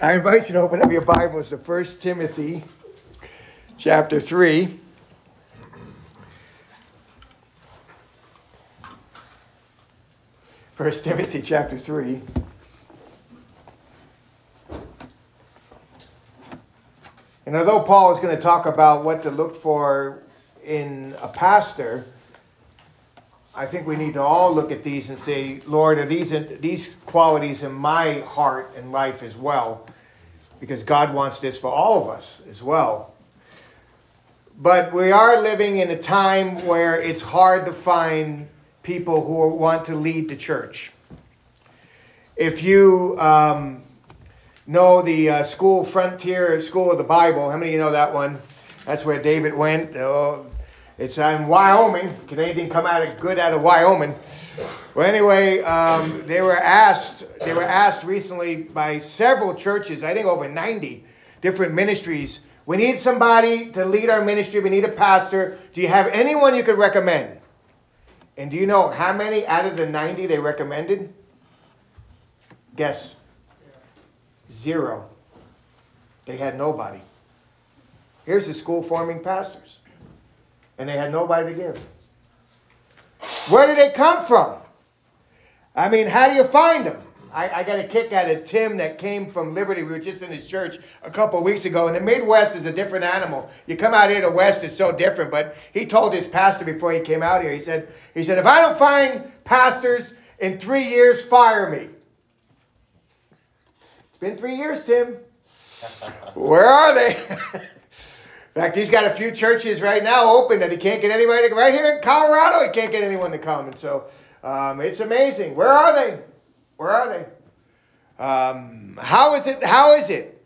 I invite you to open up your Bibles to 1 Timothy chapter 3. First Timothy chapter 3. And although Paul is going to talk about what to look for in a pastor, I think we need to all look at these and say, Lord, are these these qualities in my heart and life as well? Because God wants this for all of us as well. But we are living in a time where it's hard to find people who want to lead the church. If you um, know the uh, school Frontier School of the Bible, how many of you know that one? That's where David went. Oh, it's in Wyoming. Can anything come out of good out of Wyoming? Well, anyway, um, they were asked. They were asked recently by several churches. I think over ninety different ministries. We need somebody to lead our ministry. We need a pastor. Do you have anyone you could recommend? And do you know how many out of the ninety they recommended? Guess. Zero. They had nobody. Here's the school forming pastors and they had nobody to give. Where did they come from? I mean, how do you find them? I, I, got a kick out of Tim that came from Liberty. We were just in his church a couple of weeks ago, and the Midwest is a different animal. You come out here, the West is so different. But he told his pastor before he came out here, he said, he said, if I don't find pastors in three years, fire me. It's been three years, Tim. Where are they? In fact, he's got a few churches right now open that he can't get anybody to right here in Colorado. He can't get anyone to come, and so um, it's amazing. Where are they? Where are they? Um, how is it? How is it?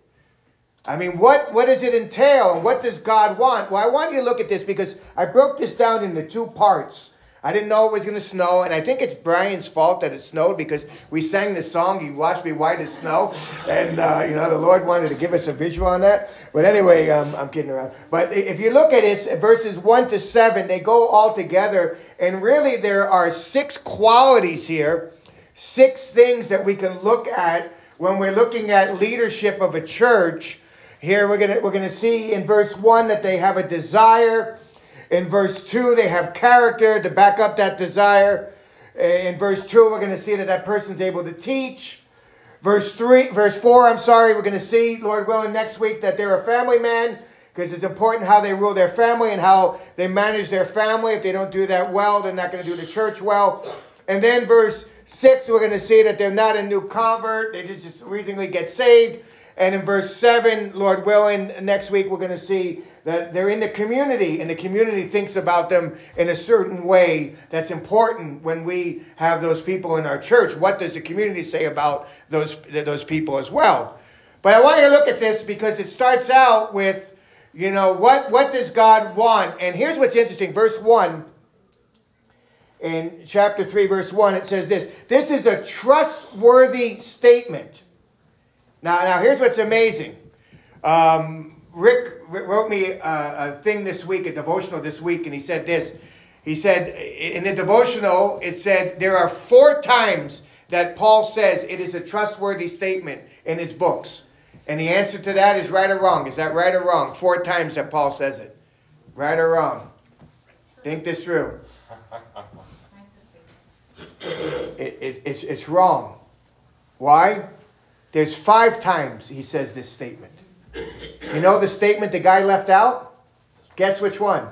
I mean, what what does it entail, and what does God want? Well, I want you to look at this because I broke this down into two parts. I didn't know it was going to snow, and I think it's Brian's fault that it snowed because we sang this song, "He washed me white as snow," and uh, you know the Lord wanted to give us a visual on that. But anyway, um, I'm kidding around. But if you look at it, verses one to seven, they go all together, and really there are six qualities here, six things that we can look at when we're looking at leadership of a church. Here we're gonna we're gonna see in verse one that they have a desire in verse 2, they have character to back up that desire. In verse 2, we're going to see that that person's able to teach. Verse 3, verse 4, I'm sorry, we're going to see, Lord willing, next week that they're a family man because it's important how they rule their family and how they manage their family. If they don't do that well, they're not going to do the church well. And then verse 6, we're going to see that they're not a new convert. They just recently get saved. And in verse 7, Lord willing, next week we're going to see that they're in the community and the community thinks about them in a certain way that's important when we have those people in our church. What does the community say about those, those people as well? But I want you to look at this because it starts out with, you know, what, what does God want? And here's what's interesting. Verse 1 in chapter 3, verse 1, it says this This is a trustworthy statement. Now, now here's what's amazing. Um, Rick, wrote me a, a, thing this week, a devotional this week, and he said this. He said, in the devotional, it said, there are four times that Paul says it is a trustworthy statement in his books. And the answer to that is right or wrong. Is that right or wrong? Four times that Paul says it. Right or wrong? Think this through. It, it, it's, it's wrong. Why? There's five times he says this statement. You know the statement the guy left out? Guess which one?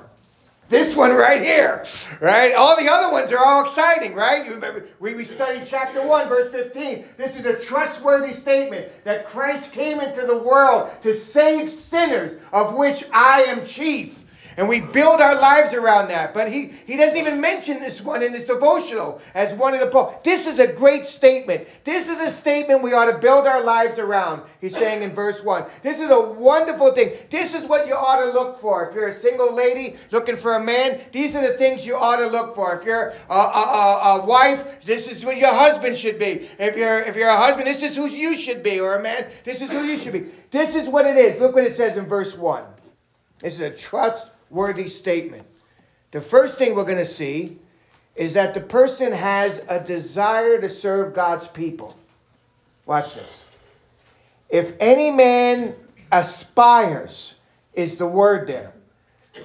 This one right here, right? All the other ones are all exciting, right? You remember we, we studied chapter 1, verse 15. This is a trustworthy statement that Christ came into the world to save sinners, of which I am chief. And we build our lives around that. But he, he doesn't even mention this one in his devotional as one of the poems. This is a great statement. This is a statement we ought to build our lives around. He's saying in verse 1. This is a wonderful thing. This is what you ought to look for. If you're a single lady looking for a man, these are the things you ought to look for. If you're a, a, a, a wife, this is what your husband should be. If you're, if you're a husband, this is who you should be. Or a man, this is who you should be. This is what it is. Look what it says in verse 1. This is a trust worthy statement. The first thing we're going to see is that the person has a desire to serve God's people. Watch this. If any man aspires, is the word there.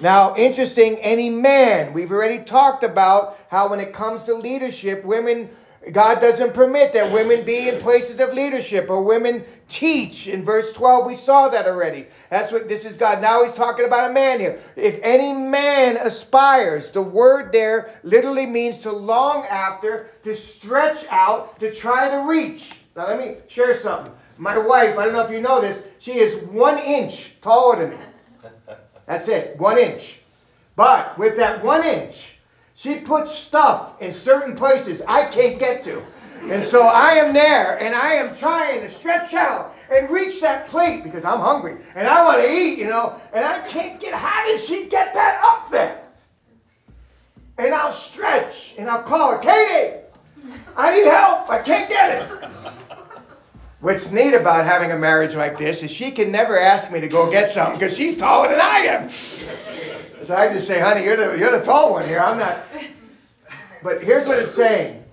Now, interesting, any man, we've already talked about how when it comes to leadership, women God doesn't permit that women be in places of leadership or women teach. In verse 12, we saw that already. That's what this is God. Now he's talking about a man here. If any man aspires, the word there literally means to long after, to stretch out, to try to reach. Now let me share something. My wife, I don't know if you know this, she is one inch taller than me. That's it, one inch. But with that one inch, she puts stuff in certain places I can't get to. And so I am there and I am trying to stretch out and reach that plate because I'm hungry and I want to eat, you know, and I can't get, how did she get that up there? And I'll stretch and I'll call her, Katie, I need help. I can't get it. What's neat about having a marriage like this is she can never ask me to go get something because she's taller than I am. So I just say, honey, you're the, you're the tall one here. I'm not. But here's what it's saying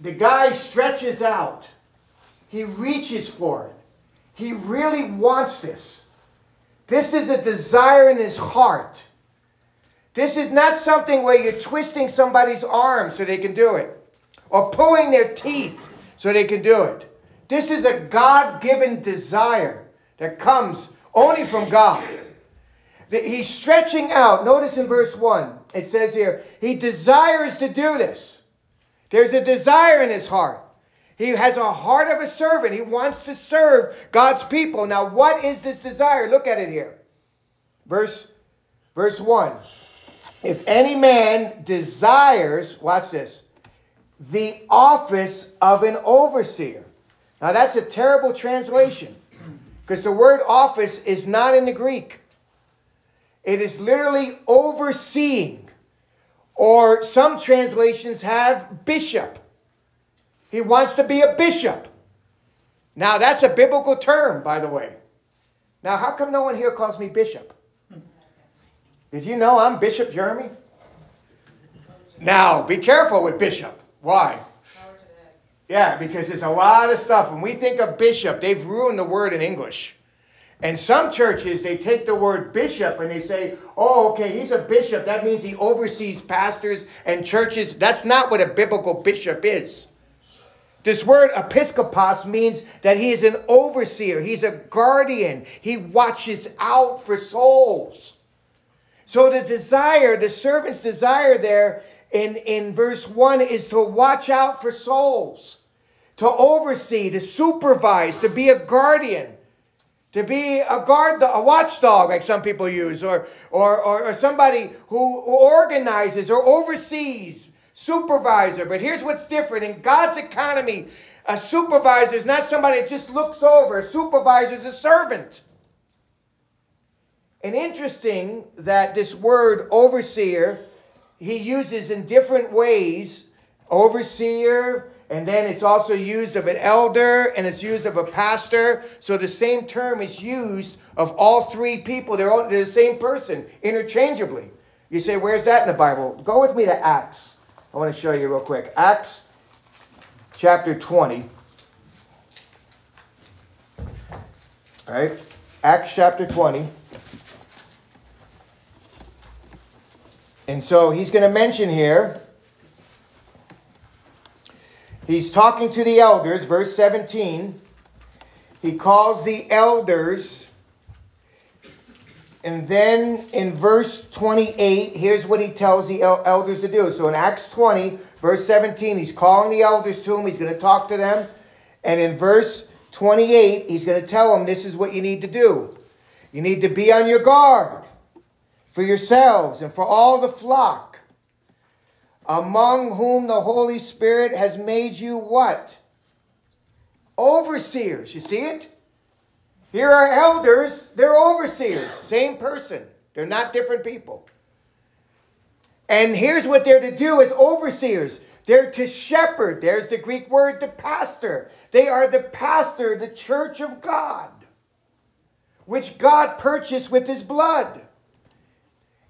the guy stretches out, he reaches for it. He really wants this. This is a desire in his heart. This is not something where you're twisting somebody's arm so they can do it or pulling their teeth so they can do it. This is a God given desire that comes only from God. He's stretching out. Notice in verse 1, it says here, he desires to do this. There's a desire in his heart. He has a heart of a servant. He wants to serve God's people. Now, what is this desire? Look at it here. Verse, verse 1. If any man desires, watch this, the office of an overseer. Now, that's a terrible translation because the word office is not in the Greek. It is literally overseeing, or some translations have bishop. He wants to be a bishop. Now, that's a biblical term, by the way. Now, how come no one here calls me bishop? Did you know I'm Bishop Jeremy? Now, be careful with bishop. Why? Yeah, because there's a lot of stuff. When we think of bishop, they've ruined the word in English. And some churches, they take the word bishop and they say, oh, okay, he's a bishop. That means he oversees pastors and churches. That's not what a biblical bishop is. This word episkopos means that he is an overseer, he's a guardian, he watches out for souls. So the desire, the servant's desire there in, in verse 1 is to watch out for souls, to oversee, to supervise, to be a guardian to be a guard, a watchdog, like some people use, or, or, or, or somebody who, who organizes or oversees, supervisor. But here's what's different in God's economy a supervisor is not somebody that just looks over, a supervisor is a servant. And interesting that this word overseer he uses in different ways overseer and then it's also used of an elder and it's used of a pastor. So the same term is used of all three people. They're, all, they're the same person interchangeably. You say, where's that in the Bible? Go with me to Acts. I want to show you real quick. Acts chapter 20. All right? Acts chapter 20. And so he's going to mention here He's talking to the elders, verse 17. He calls the elders. And then in verse 28, here's what he tells the elders to do. So in Acts 20, verse 17, he's calling the elders to him. He's going to talk to them. And in verse 28, he's going to tell them this is what you need to do. You need to be on your guard for yourselves and for all the flock among whom the Holy Spirit has made you what? Overseers. You see it? Here are elders, they're overseers, same person. They're not different people. And here's what they're to do as overseers. They're to shepherd. There's the Greek word, the pastor. They are the pastor, the church of God, which God purchased with his blood.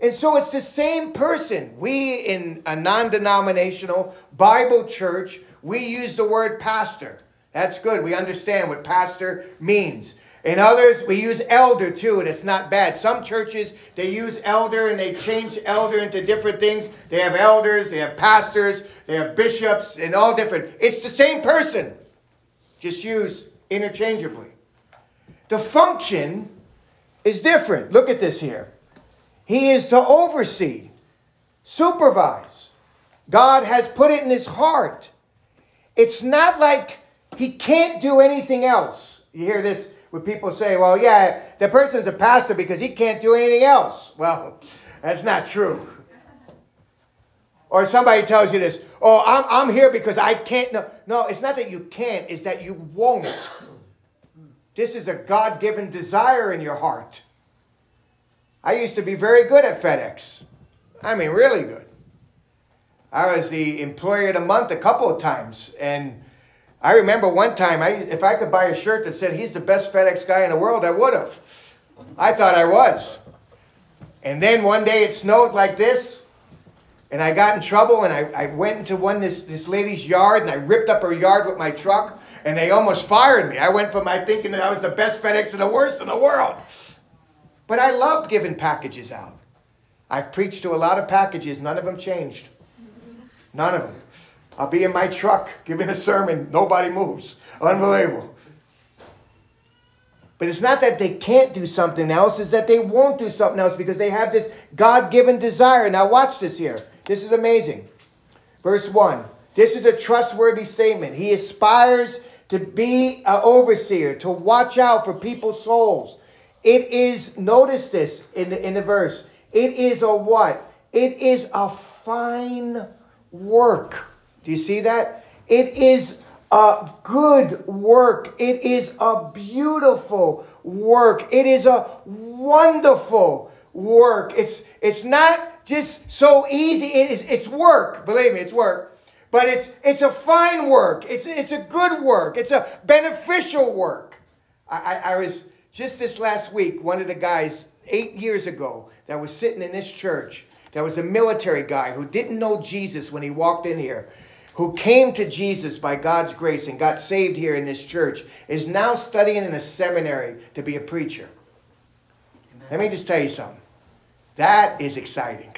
And so it's the same person. We, in a non denominational Bible church, we use the word pastor. That's good. We understand what pastor means. In others, we use elder too, and it's not bad. Some churches, they use elder and they change elder into different things. They have elders, they have pastors, they have bishops, and all different. It's the same person, just used interchangeably. The function is different. Look at this here. He is to oversee, supervise. God has put it in his heart. It's not like he can't do anything else. You hear this when people say, well, yeah, the person's a pastor because he can't do anything else. Well, that's not true. Or somebody tells you this, oh, I'm, I'm here because I can't. No, no, it's not that you can't, it's that you won't. This is a God given desire in your heart. I used to be very good at FedEx. I mean, really good. I was the employee of the month a couple of times. And I remember one time, I, if I could buy a shirt that said he's the best FedEx guy in the world, I would have. I thought I was. And then one day it snowed like this, and I got in trouble, and I, I went into one this, this lady's yard, and I ripped up her yard with my truck, and they almost fired me. I went from my thinking that I was the best FedEx and the worst in the world. But I loved giving packages out. I've preached to a lot of packages, none of them changed. None of them. I'll be in my truck giving a sermon, nobody moves. Unbelievable. But it's not that they can't do something else, it's that they won't do something else because they have this God given desire. Now, watch this here. This is amazing. Verse 1. This is a trustworthy statement. He aspires to be an overseer, to watch out for people's souls. It is, notice this in the, in the verse, it is a what? It is a fine work. Do you see that? It is a good work. It is a beautiful work. It is a wonderful work. It's it's not just so easy. It is it's work. Believe me, it's work. But it's it's a fine work. It's it's a good work. It's a beneficial work. I, I, I was just this last week, one of the guys eight years ago that was sitting in this church there was a military guy who didn't know Jesus when he walked in here, who came to Jesus by God's grace and got saved here in this church, is now studying in a seminary to be a preacher. Let me just tell you something. That is exciting.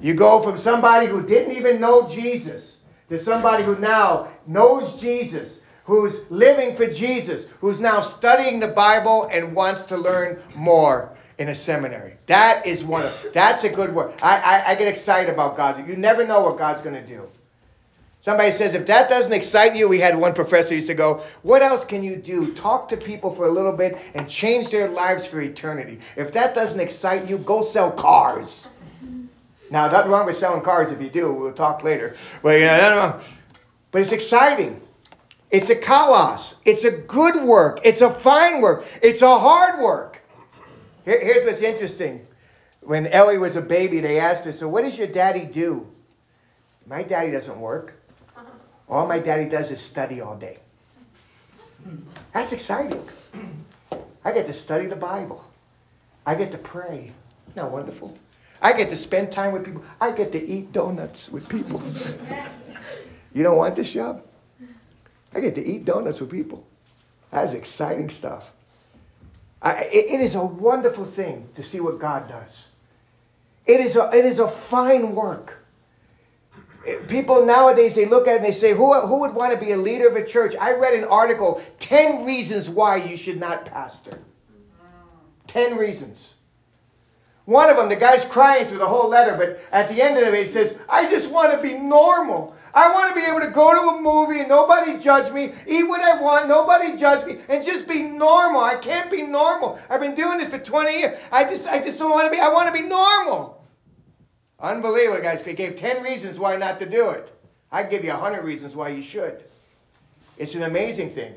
You go from somebody who didn't even know Jesus to somebody who now knows Jesus, who's living for Jesus, who's now studying the Bible and wants to learn more in a seminary. That is one of that's a good word. I, I, I get excited about God. You never know what God's going to do. Somebody says, if that doesn't excite you, we had one professor used to go, what else can you do? Talk to people for a little bit and change their lives for eternity. If that doesn't excite you, go sell cars. Now, nothing wrong with selling cars if you do. We'll talk later. But, yeah, know. but it's exciting. It's a kalos. It's a good work. It's a fine work. It's a hard work. Here, here's what's interesting. When Ellie was a baby, they asked her, So, what does your daddy do? My daddy doesn't work. Uh-huh. All my daddy does is study all day. That's exciting. I get to study the Bible. I get to pray. Isn't that wonderful? I get to spend time with people. I get to eat donuts with people. you don't want this job? I get to eat donuts with people. That is exciting stuff. I, it, it is a wonderful thing to see what God does. It is a, it is a fine work. People nowadays, they look at it and they say, who, who would want to be a leader of a church? I read an article, 10 reasons why you should not pastor. 10 reasons. One of them, the guy's crying through the whole letter, but at the end of it, he says, I just want to be normal. I want to be able to go to a movie and nobody judge me, eat what I want, nobody judge me, and just be normal. I can't be normal. I've been doing this for 20 years. I just, I just don't want to be, I want to be normal. Unbelievable, guys. He gave 10 reasons why not to do it. I'd give you 100 reasons why you should. It's an amazing thing.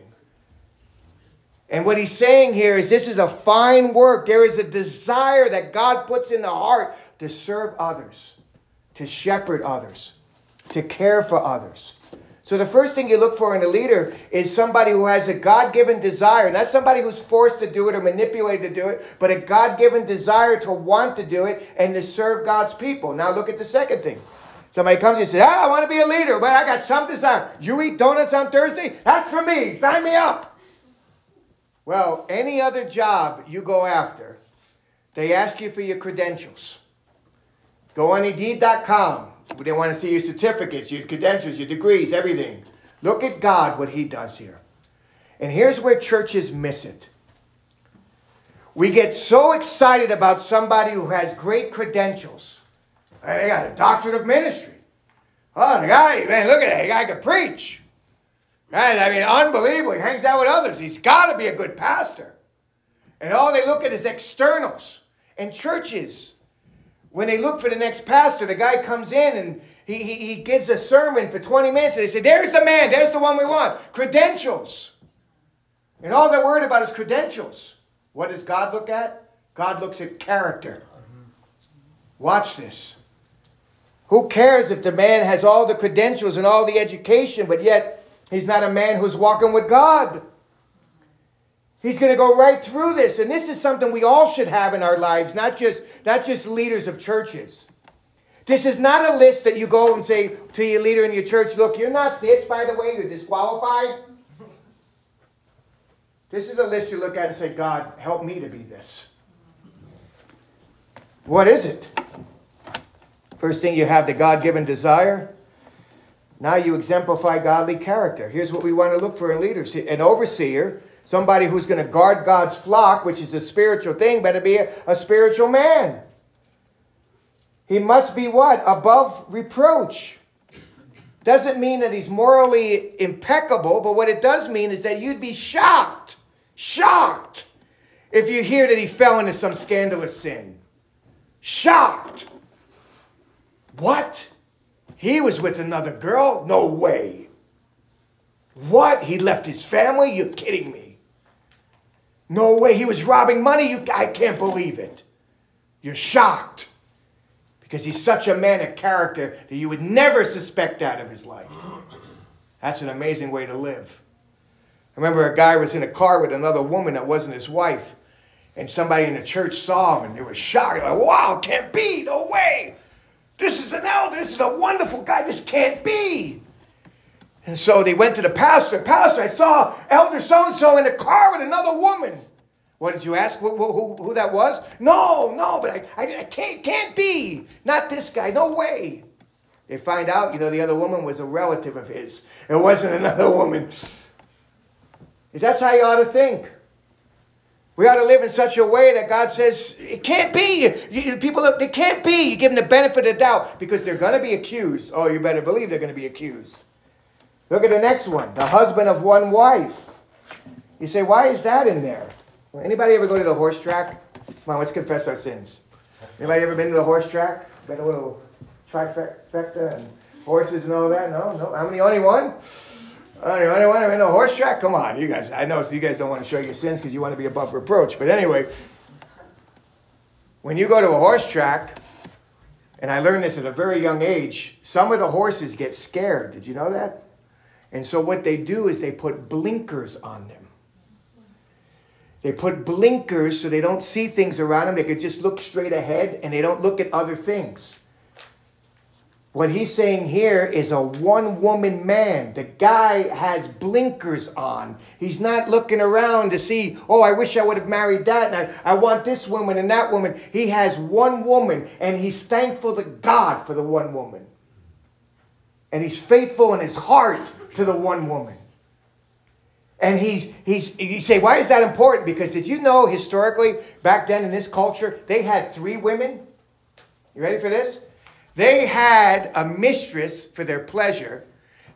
And what he's saying here is this is a fine work. There is a desire that God puts in the heart to serve others, to shepherd others to care for others. So the first thing you look for in a leader is somebody who has a God-given desire, not somebody who's forced to do it or manipulated to do it, but a God-given desire to want to do it and to serve God's people. Now look at the second thing. Somebody comes and says, ah, I want to be a leader, but I got some desire. You eat donuts on Thursday? That's for me. Sign me up. Well, any other job you go after, they ask you for your credentials. Go on Indeed.com. They want to see your certificates, your credentials, your degrees, everything. Look at God, what He does here. And here's where churches miss it. We get so excited about somebody who has great credentials. They got a doctorate of ministry. Oh, the guy, man, look at that. The guy can preach. Right? I mean, unbelievable. He hangs out with others. He's got to be a good pastor. And all they look at is externals. And churches, when they look for the next pastor, the guy comes in and he, he, he gives a sermon for 20 minutes and they say, There's the man, there's the one we want. Credentials. And all they're worried about is credentials. What does God look at? God looks at character. Watch this. Who cares if the man has all the credentials and all the education, but yet he's not a man who's walking with God? He's going to go right through this. And this is something we all should have in our lives, not just, not just leaders of churches. This is not a list that you go and say to your leader in your church, look, you're not this, by the way, you're disqualified. This is a list you look at and say, God, help me to be this. What is it? First thing you have the God given desire. Now you exemplify godly character. Here's what we want to look for in leaders an overseer, somebody who's going to guard God's flock, which is a spiritual thing, better be a, a spiritual man. He must be what? Above reproach. Doesn't mean that he's morally impeccable, but what it does mean is that you'd be shocked Shocked if you hear that he fell into some scandalous sin. Shocked. What? He was with another girl? No way. What? He left his family? You're kidding me. No way. He was robbing money? You, I can't believe it. You're shocked. Because he's such a man of character that you would never suspect that of his life. That's an amazing way to live. I remember a guy was in a car with another woman that wasn't his wife. And somebody in the church saw him and they were shocked. Like, wow, can't be, no way. This is an elder, this is a wonderful guy, this can't be. And so they went to the pastor. Pastor, I saw Elder so and so in a car with another woman. What did you ask? Who, who, who that was? No, no, but I, I, I, can't, can't be. Not this guy, no way. They find out, you know, the other woman was a relative of his. It wasn't another woman. That's how you ought to think. We ought to live in such a way that God says, it can't be. You, people, it can't be. You give them the benefit of the doubt because they're going to be accused. Oh, you better believe they're going to be accused. Look at the next one the husband of one wife. You say, why is that in there? Well, anybody ever go to the horse track? Come on, let's confess our sins. Anybody ever been to the horse track? Been a little trifecta and horses and all that? No, no. How many? Only one? Uh, you want to in a horse track? Come on, you guys. I know you guys don't want to show your sins because you want to be above reproach. But anyway, when you go to a horse track, and I learned this at a very young age, some of the horses get scared. Did you know that? And so what they do is they put blinkers on them. They put blinkers so they don't see things around them. They could just look straight ahead and they don't look at other things. What he's saying here is a one woman man. The guy has blinkers on. He's not looking around to see, oh, I wish I would have married that, and I, I want this woman and that woman. He has one woman, and he's thankful to God for the one woman. And he's faithful in his heart to the one woman. And he's, he's, you say, why is that important? Because did you know historically, back then in this culture, they had three women? You ready for this? They had a mistress for their pleasure,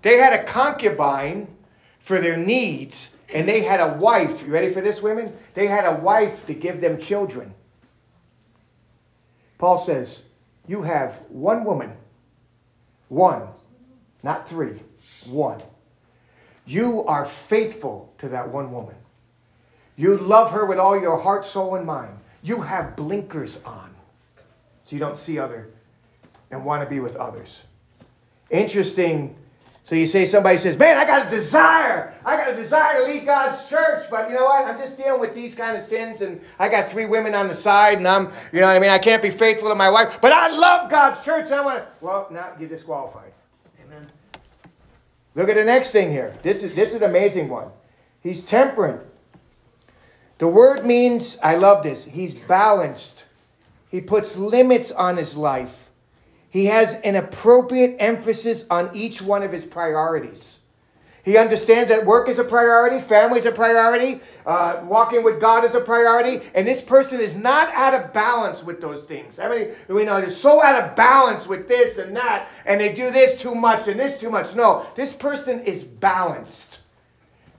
they had a concubine for their needs, and they had a wife. You ready for this, women? They had a wife to give them children. Paul says, You have one woman, one, not three, one. You are faithful to that one woman. You love her with all your heart, soul, and mind. You have blinkers on so you don't see other and want to be with others. Interesting So you say somebody says, "Man, I got a desire. I got a desire to lead God's church, but you know what? I'm just dealing with these kind of sins, and I got three women on the side, and I'm, you know what I mean? I can't be faithful to my wife, but I love God's church. And I want to. Well, now you're disqualified. Look at the next thing here. This is this is an amazing one. He's temperate. The word means, I love this. He's balanced. He puts limits on his life. He has an appropriate emphasis on each one of his priorities. He understands that work is a priority, family is a priority, uh, walking with God is a priority, and this person is not out of balance with those things. How I mean, we know they're so out of balance with this and that, and they do this too much and this too much. No, this person is balanced,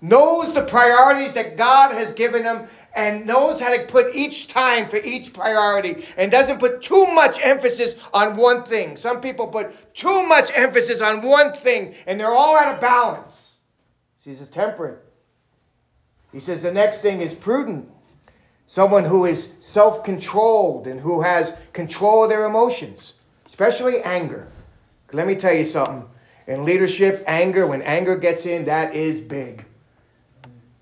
knows the priorities that God has given them, and knows how to put each time for each priority and doesn't put too much emphasis on one thing. Some people put too much emphasis on one thing and they're all out of balance. He's a temperate. He says the next thing is prudent. Someone who is self controlled and who has control of their emotions, especially anger. Let me tell you something. In leadership, anger, when anger gets in, that is big.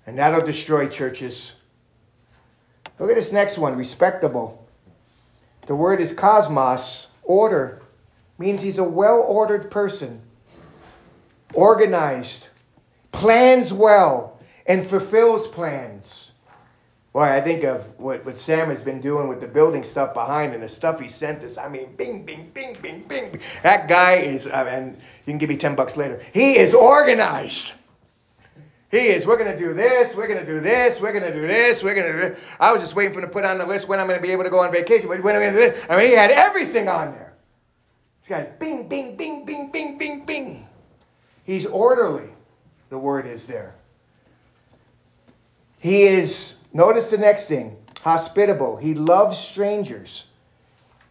And that'll destroy churches. Look at this next one respectable. The word is cosmos, order, means he's a well ordered person, organized, plans well, and fulfills plans. Boy, I think of what, what Sam has been doing with the building stuff behind and the stuff he sent us. I mean, bing, bing, bing, bing, bing. That guy is, uh, and you can give me 10 bucks later. He is organized. He is, we're going to do this, we're going to do this, we're going to do this, we're going to do this. I was just waiting for him to put on the list when I'm going to be able to go on vacation. When I'm going to do this, I mean, he had everything on there. This guy's bing, bing, bing, bing, bing, bing, bing. He's orderly, the word is there. He is, notice the next thing, hospitable. He loves strangers,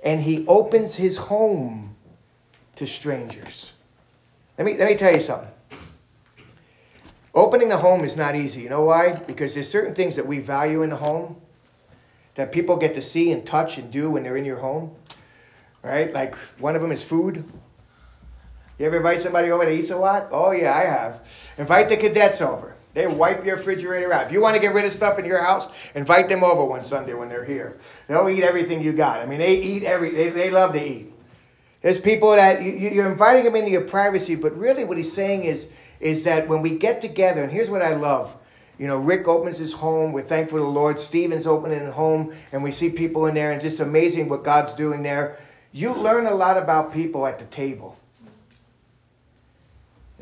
and he opens his home to strangers. Let me, let me tell you something. Opening the home is not easy. You know why? Because there's certain things that we value in the home that people get to see and touch and do when they're in your home. Right? Like one of them is food. You ever invite somebody over to eat a lot? Oh, yeah, I have. Invite the cadets over. They wipe your refrigerator out. If you want to get rid of stuff in your house, invite them over one Sunday when they're here. They'll eat everything you got. I mean, they eat every, they, they love to eat. There's people that you, you're inviting them into your privacy, but really what he's saying is, is that when we get together, and here's what I love. You know, Rick opens his home. We're thankful to the Lord. Stephen's opening a home, and we see people in there, and just amazing what God's doing there. You learn a lot about people at the table.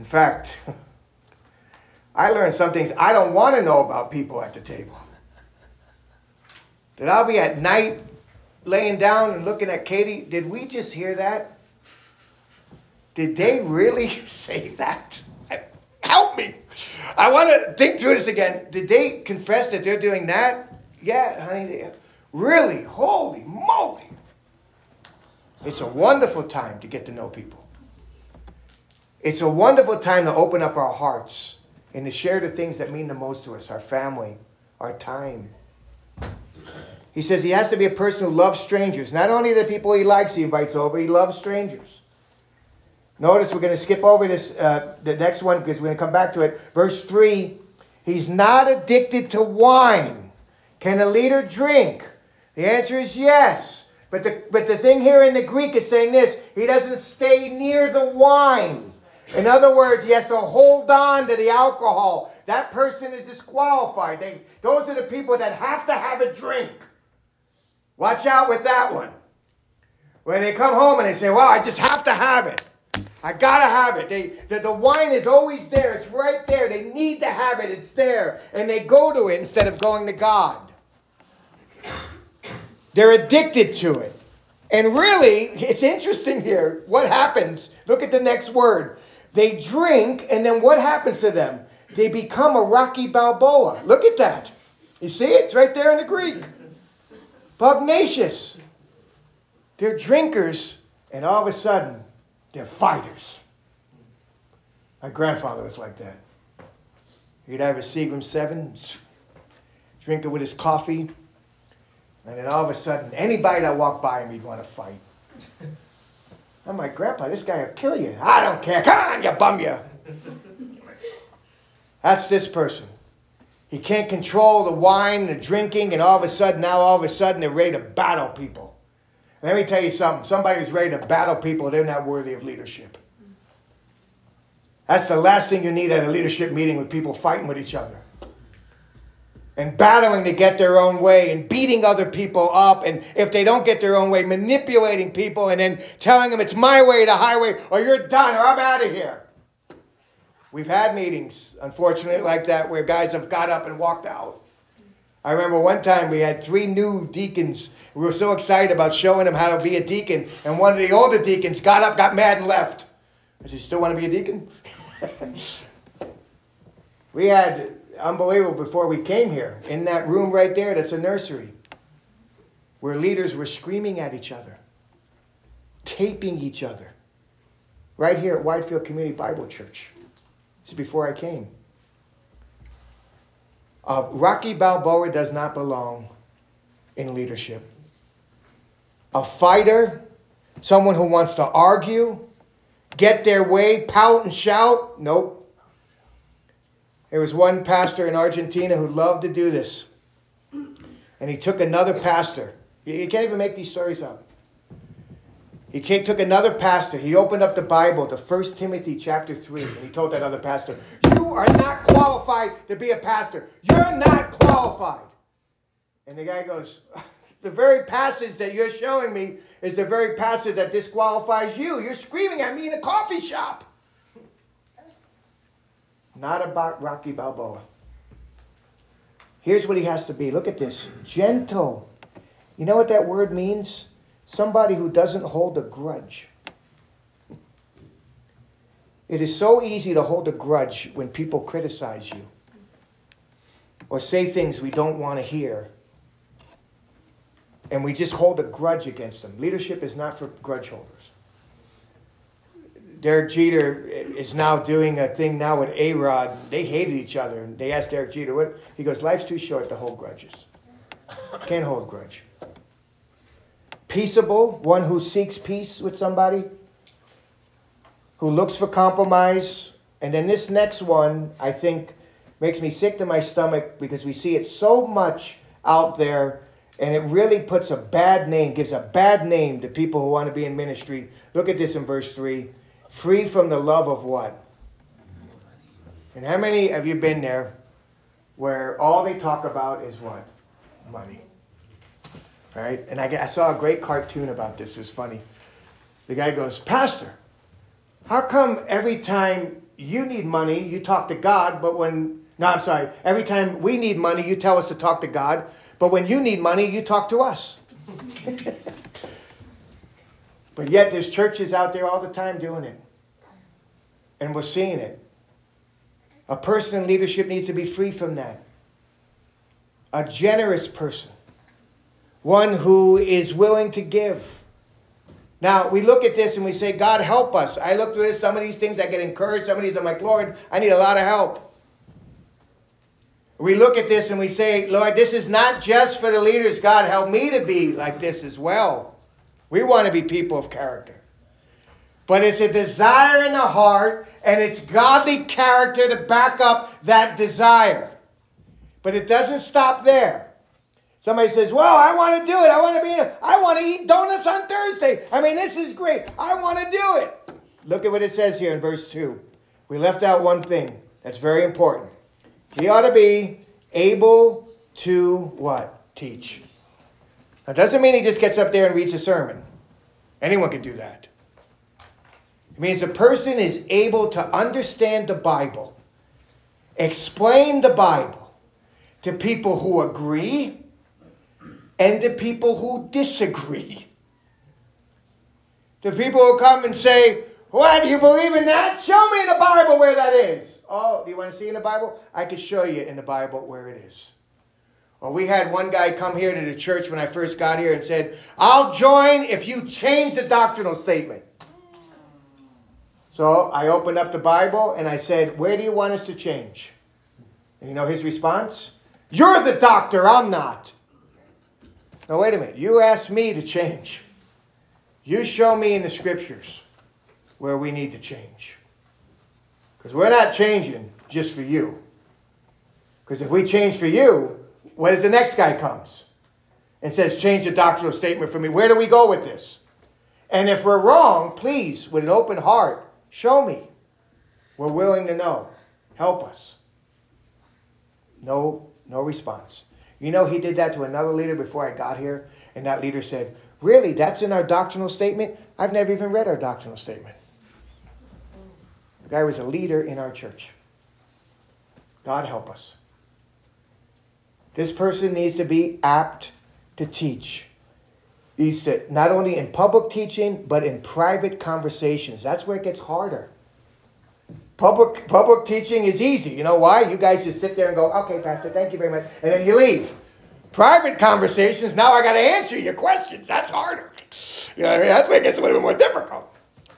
In fact, I learned some things I don't want to know about people at the table. That I'll be at night laying down and looking at Katie. Did we just hear that? Did they really say that? help me. I want to think through this again. Did they confess that they're doing that? Yeah, honey. Really? Holy moly. It's a wonderful time to get to know people. It's a wonderful time to open up our hearts and to share the things that mean the most to us our family, our time. He says he has to be a person who loves strangers. Not only the people he likes, he invites over, he loves strangers. Notice we're going to skip over this, uh, the next one because we're going to come back to it. Verse 3 He's not addicted to wine. Can a leader drink? The answer is yes. But the, but the thing here in the Greek is saying this he doesn't stay near the wine. In other words, he has to hold on to the alcohol. That person is disqualified. They, those are the people that have to have a drink. Watch out with that one. When they come home and they say, Well, I just have to have it. I gotta have it. They, the, the wine is always there. It's right there. They need to have it. It's there. And they go to it instead of going to God. They're addicted to it. And really, it's interesting here. What happens? Look at the next word. They drink, and then what happens to them? They become a Rocky Balboa. Look at that. You see it? It's right there in the Greek. Pugnacious. They're drinkers, and all of a sudden, they're fighters. My grandfather was like that. He'd have a Seagram 7, drink it with his coffee, and then all of a sudden, anybody that walked by him, he'd want to fight. I'm like, Grandpa, this guy will kill you. I don't care. Come on, you bum you. That's this person. He can't control the wine, the drinking, and all of a sudden, now all of a sudden, they're ready to battle people. Let me tell you something. Somebody who's ready to battle people, they're not worthy of leadership. That's the last thing you need at a leadership meeting with people fighting with each other and battling to get their own way and beating other people up. And if they don't get their own way, manipulating people and then telling them it's my way, the highway, or you're done, or I'm out of here. We've had meetings, unfortunately, like that where guys have got up and walked out. I remember one time we had three new deacons. We were so excited about showing them how to be a deacon, and one of the older deacons got up, got mad, and left. I said, You still want to be a deacon? we had unbelievable before we came here. In that room right there, that's a nursery, where leaders were screaming at each other, taping each other. Right here at Widefield Community Bible Church. This is before I came. Uh, Rocky Balboa does not belong in leadership. A fighter, someone who wants to argue, get their way, pout and shout, nope. There was one pastor in Argentina who loved to do this. And he took another pastor. You can't even make these stories up. He took another pastor. He opened up the Bible to 1 Timothy chapter 3, and he told that other pastor, You are not qualified to be a pastor. You're not qualified. And the guy goes, The very passage that you're showing me is the very passage that disqualifies you. You're screaming at me in a coffee shop not about Rocky Balboa. Here's what he has to be. Look at this gentle. You know what that word means? Somebody who doesn't hold a grudge. It is so easy to hold a grudge when people criticize you or say things we don't want to hear. And we just hold a grudge against them. Leadership is not for grudge holders. Derek Jeter is now doing a thing now with A Rod. They hated each other, and they asked Derek Jeter what he goes. Life's too short to hold grudges. Can't hold grudge. Peaceable, one who seeks peace with somebody, who looks for compromise, and then this next one I think makes me sick to my stomach because we see it so much out there and it really puts a bad name, gives a bad name to people who want to be in ministry. Look at this in verse 3 free from the love of what? And how many have you been there where all they talk about is what? Money. Right? And I, I saw a great cartoon about this. It was funny. The guy goes, Pastor, how come every time you need money, you talk to God, but when, no, I'm sorry, every time we need money, you tell us to talk to God, but when you need money, you talk to us. But yet there's churches out there all the time doing it. And we're seeing it. A person in leadership needs to be free from that. A generous person. One who is willing to give. Now, we look at this and we say, God, help us. I look through this, some of these things, I get encouraged. Some of these, I'm like, Lord, I need a lot of help. We look at this and we say, Lord, this is not just for the leaders. God, help me to be like this as well. We want to be people of character. But it's a desire in the heart, and it's godly character to back up that desire. But it doesn't stop there. Somebody says, Well, I want to do it. I want to be, I want to eat donuts on Thursday. I mean, this is great. I want to do it. Look at what it says here in verse 2. We left out one thing that's very important. He ought to be able to what? Teach. That doesn't mean he just gets up there and reads a sermon. Anyone can do that. It means a person is able to understand the Bible, explain the Bible to people who agree and to people who disagree. To people who come and say, What, do you believe in that? Show me in the Bible where that is. Oh, do you want to see in the Bible? I can show you in the Bible where it is. Well, we had one guy come here to the church when I first got here and said, I'll join if you change the doctrinal statement. So I opened up the Bible and I said, Where do you want us to change? And you know his response? You're the doctor, I'm not. Now, wait a minute. You asked me to change. You show me in the scriptures where we need to change. Because we're not changing just for you. Because if we change for you, what if the next guy comes and says, change the doctrinal statement for me? Where do we go with this? And if we're wrong, please, with an open heart, show me. We're willing to know. Help us. No, no response. You know, he did that to another leader before I got here, and that leader said, Really, that's in our doctrinal statement? I've never even read our doctrinal statement. The guy was a leader in our church. God help us. This person needs to be apt to teach. Needs to not only in public teaching, but in private conversations. That's where it gets harder. Public public teaching is easy. You know why? You guys just sit there and go, okay, Pastor, thank you very much, and then you leave. Private conversations, now I got to answer your questions. That's harder. You know, what I mean, that's where it gets a little bit more difficult.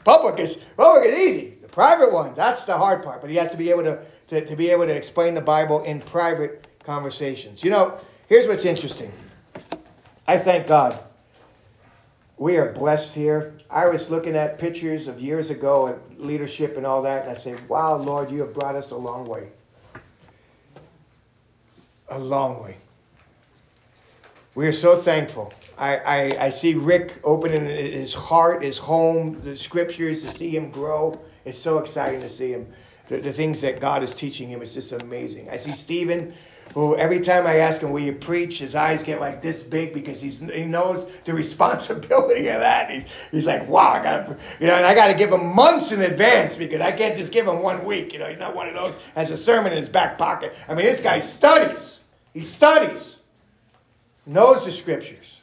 Public is public is easy. The private one, that's the hard part. But he has to be able to, to, to be able to explain the Bible in private conversations. You know, here's what's interesting. I thank God. We are blessed here. I was looking at pictures of years ago and leadership and all that, and I say, wow, Lord, you have brought us a long way. A long way. We are so thankful. I, I, I, see Rick opening his heart, his home, the scriptures, to see him grow. It's so exciting to see him. The, the things that God is teaching him is just amazing. I see Stephen, who every time I ask him, Will you preach? his eyes get like this big because he's, he knows the responsibility of that. He, he's like, Wow, I got you know, and I got to give him months in advance because I can't just give him one week. You know, he's not one of those has a sermon in his back pocket. I mean, this guy studies. He studies knows the scriptures.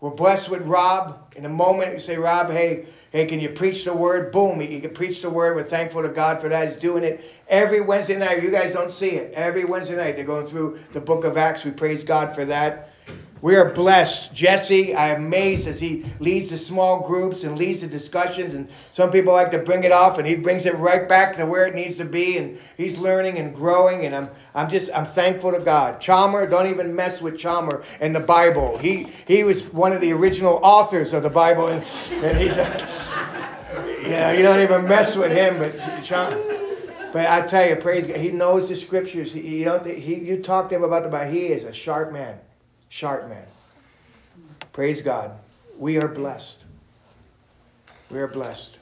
We're blessed with Rob. In a moment, you say, Rob, hey, hey, can you preach the word? Boom, he can preach the word. We're thankful to God for that. He's doing it every Wednesday night. You guys don't see it. Every Wednesday night, they're going through the book of Acts. We praise God for that. We are blessed. Jesse, I'm amazed as he leads the small groups and leads the discussions. And some people like to bring it off, and he brings it right back to where it needs to be. And he's learning and growing. And I'm, I'm just, I'm thankful to God. Chalmer, don't even mess with Chalmer and the Bible. He, he was one of the original authors of the Bible, and, and he's, a, yeah, you don't even mess with him. But Chalmer. But I tell you, praise God, he knows the scriptures. He, you don't, he, you talk to him about the Bible. He is a sharp man sharp man. Praise God. We are blessed. We are blessed.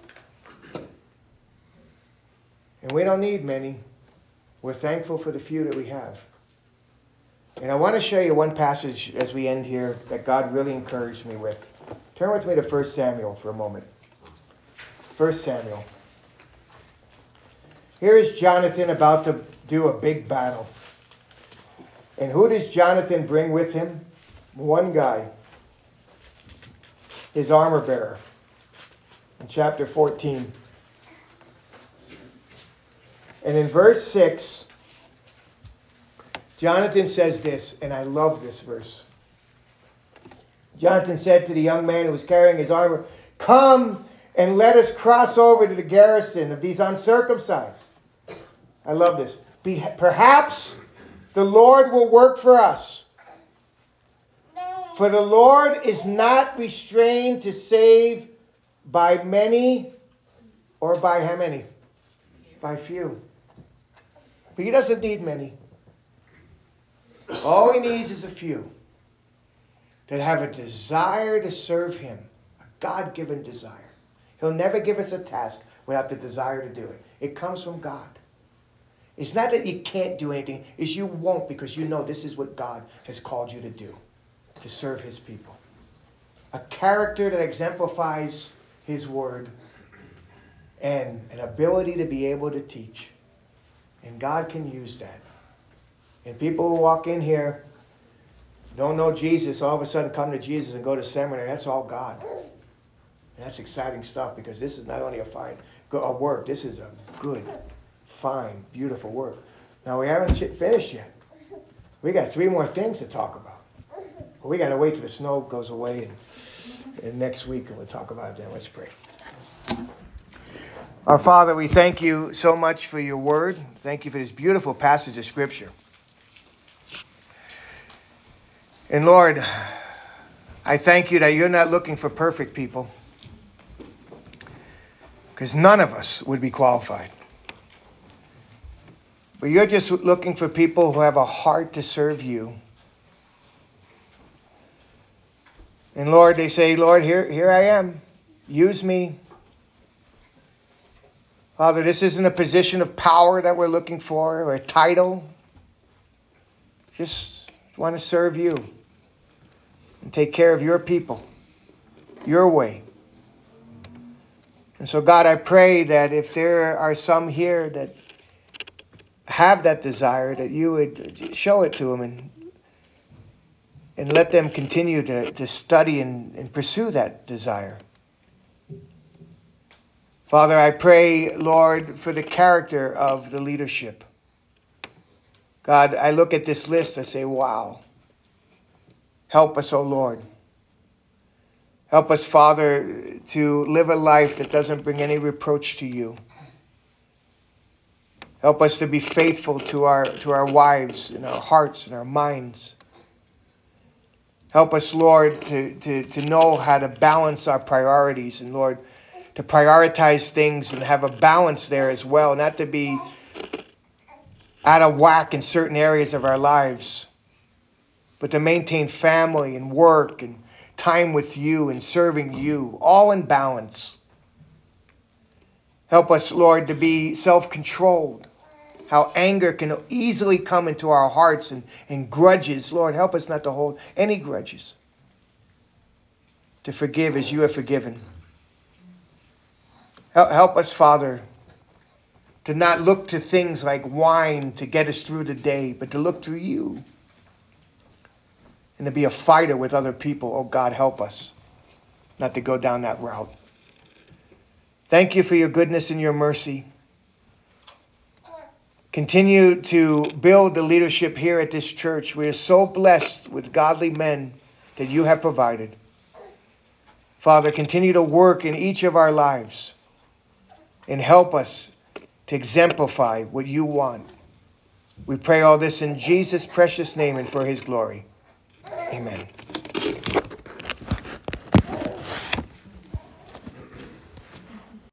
And we don't need many. We're thankful for the few that we have. And I want to show you one passage as we end here that God really encouraged me with. Turn with me to 1 Samuel for a moment. 1 Samuel. Here is Jonathan about to do a big battle. And who does Jonathan bring with him? One guy, his armor bearer. In chapter 14. And in verse 6, Jonathan says this, and I love this verse. Jonathan said to the young man who was carrying his armor, Come and let us cross over to the garrison of these uncircumcised. I love this. Perhaps the Lord will work for us. For the Lord is not restrained to save by many or by how many? By few. But he doesn't need many. All he needs is a few that have a desire to serve him, a God given desire. He'll never give us a task without the desire to do it. It comes from God. It's not that you can't do anything, it's you won't because you know this is what God has called you to do to serve his people. A character that exemplifies his word and an ability to be able to teach. And God can use that. And people who walk in here don't know Jesus, all of a sudden come to Jesus and go to seminary. That's all God. And that's exciting stuff because this is not only a fine a work, this is a good fine, beautiful work. Now, we haven't finished yet. We got three more things to talk about. But we got to wait till the snow goes away and, and next week, and we'll talk about it then. Let's pray. Our Father, we thank you so much for your word. Thank you for this beautiful passage of Scripture. And Lord, I thank you that you're not looking for perfect people because none of us would be qualified. But you're just looking for people who have a heart to serve you. And Lord, they say, Lord, here, here I am. Use me. Father, this isn't a position of power that we're looking for or a title. Just want to serve you and take care of your people, your way. And so, God, I pray that if there are some here that have that desire, that you would show it to them and, and let them continue to, to study and, and pursue that desire. Father, I pray, Lord, for the character of the leadership. God, I look at this list, I say, wow. Help us, O oh Lord. Help us, Father, to live a life that doesn't bring any reproach to you. Help us to be faithful to our, to our wives and our hearts and our minds. Help us, Lord, to, to, to know how to balance our priorities. And Lord, to prioritize things and have a balance there as well, not to be out of whack in certain areas of our lives, but to maintain family and work and time with you and serving you, all in balance. Help us, Lord, to be self controlled. How anger can easily come into our hearts and, and grudges. Lord, help us not to hold any grudges. To forgive as you have forgiven. Help us, Father, to not look to things like wine to get us through the day, but to look to you and to be a fighter with other people. Oh, God, help us not to go down that route. Thank you for your goodness and your mercy. Continue to build the leadership here at this church. We are so blessed with godly men that you have provided. Father, continue to work in each of our lives and help us to exemplify what you want. We pray all this in Jesus' precious name and for his glory. Amen.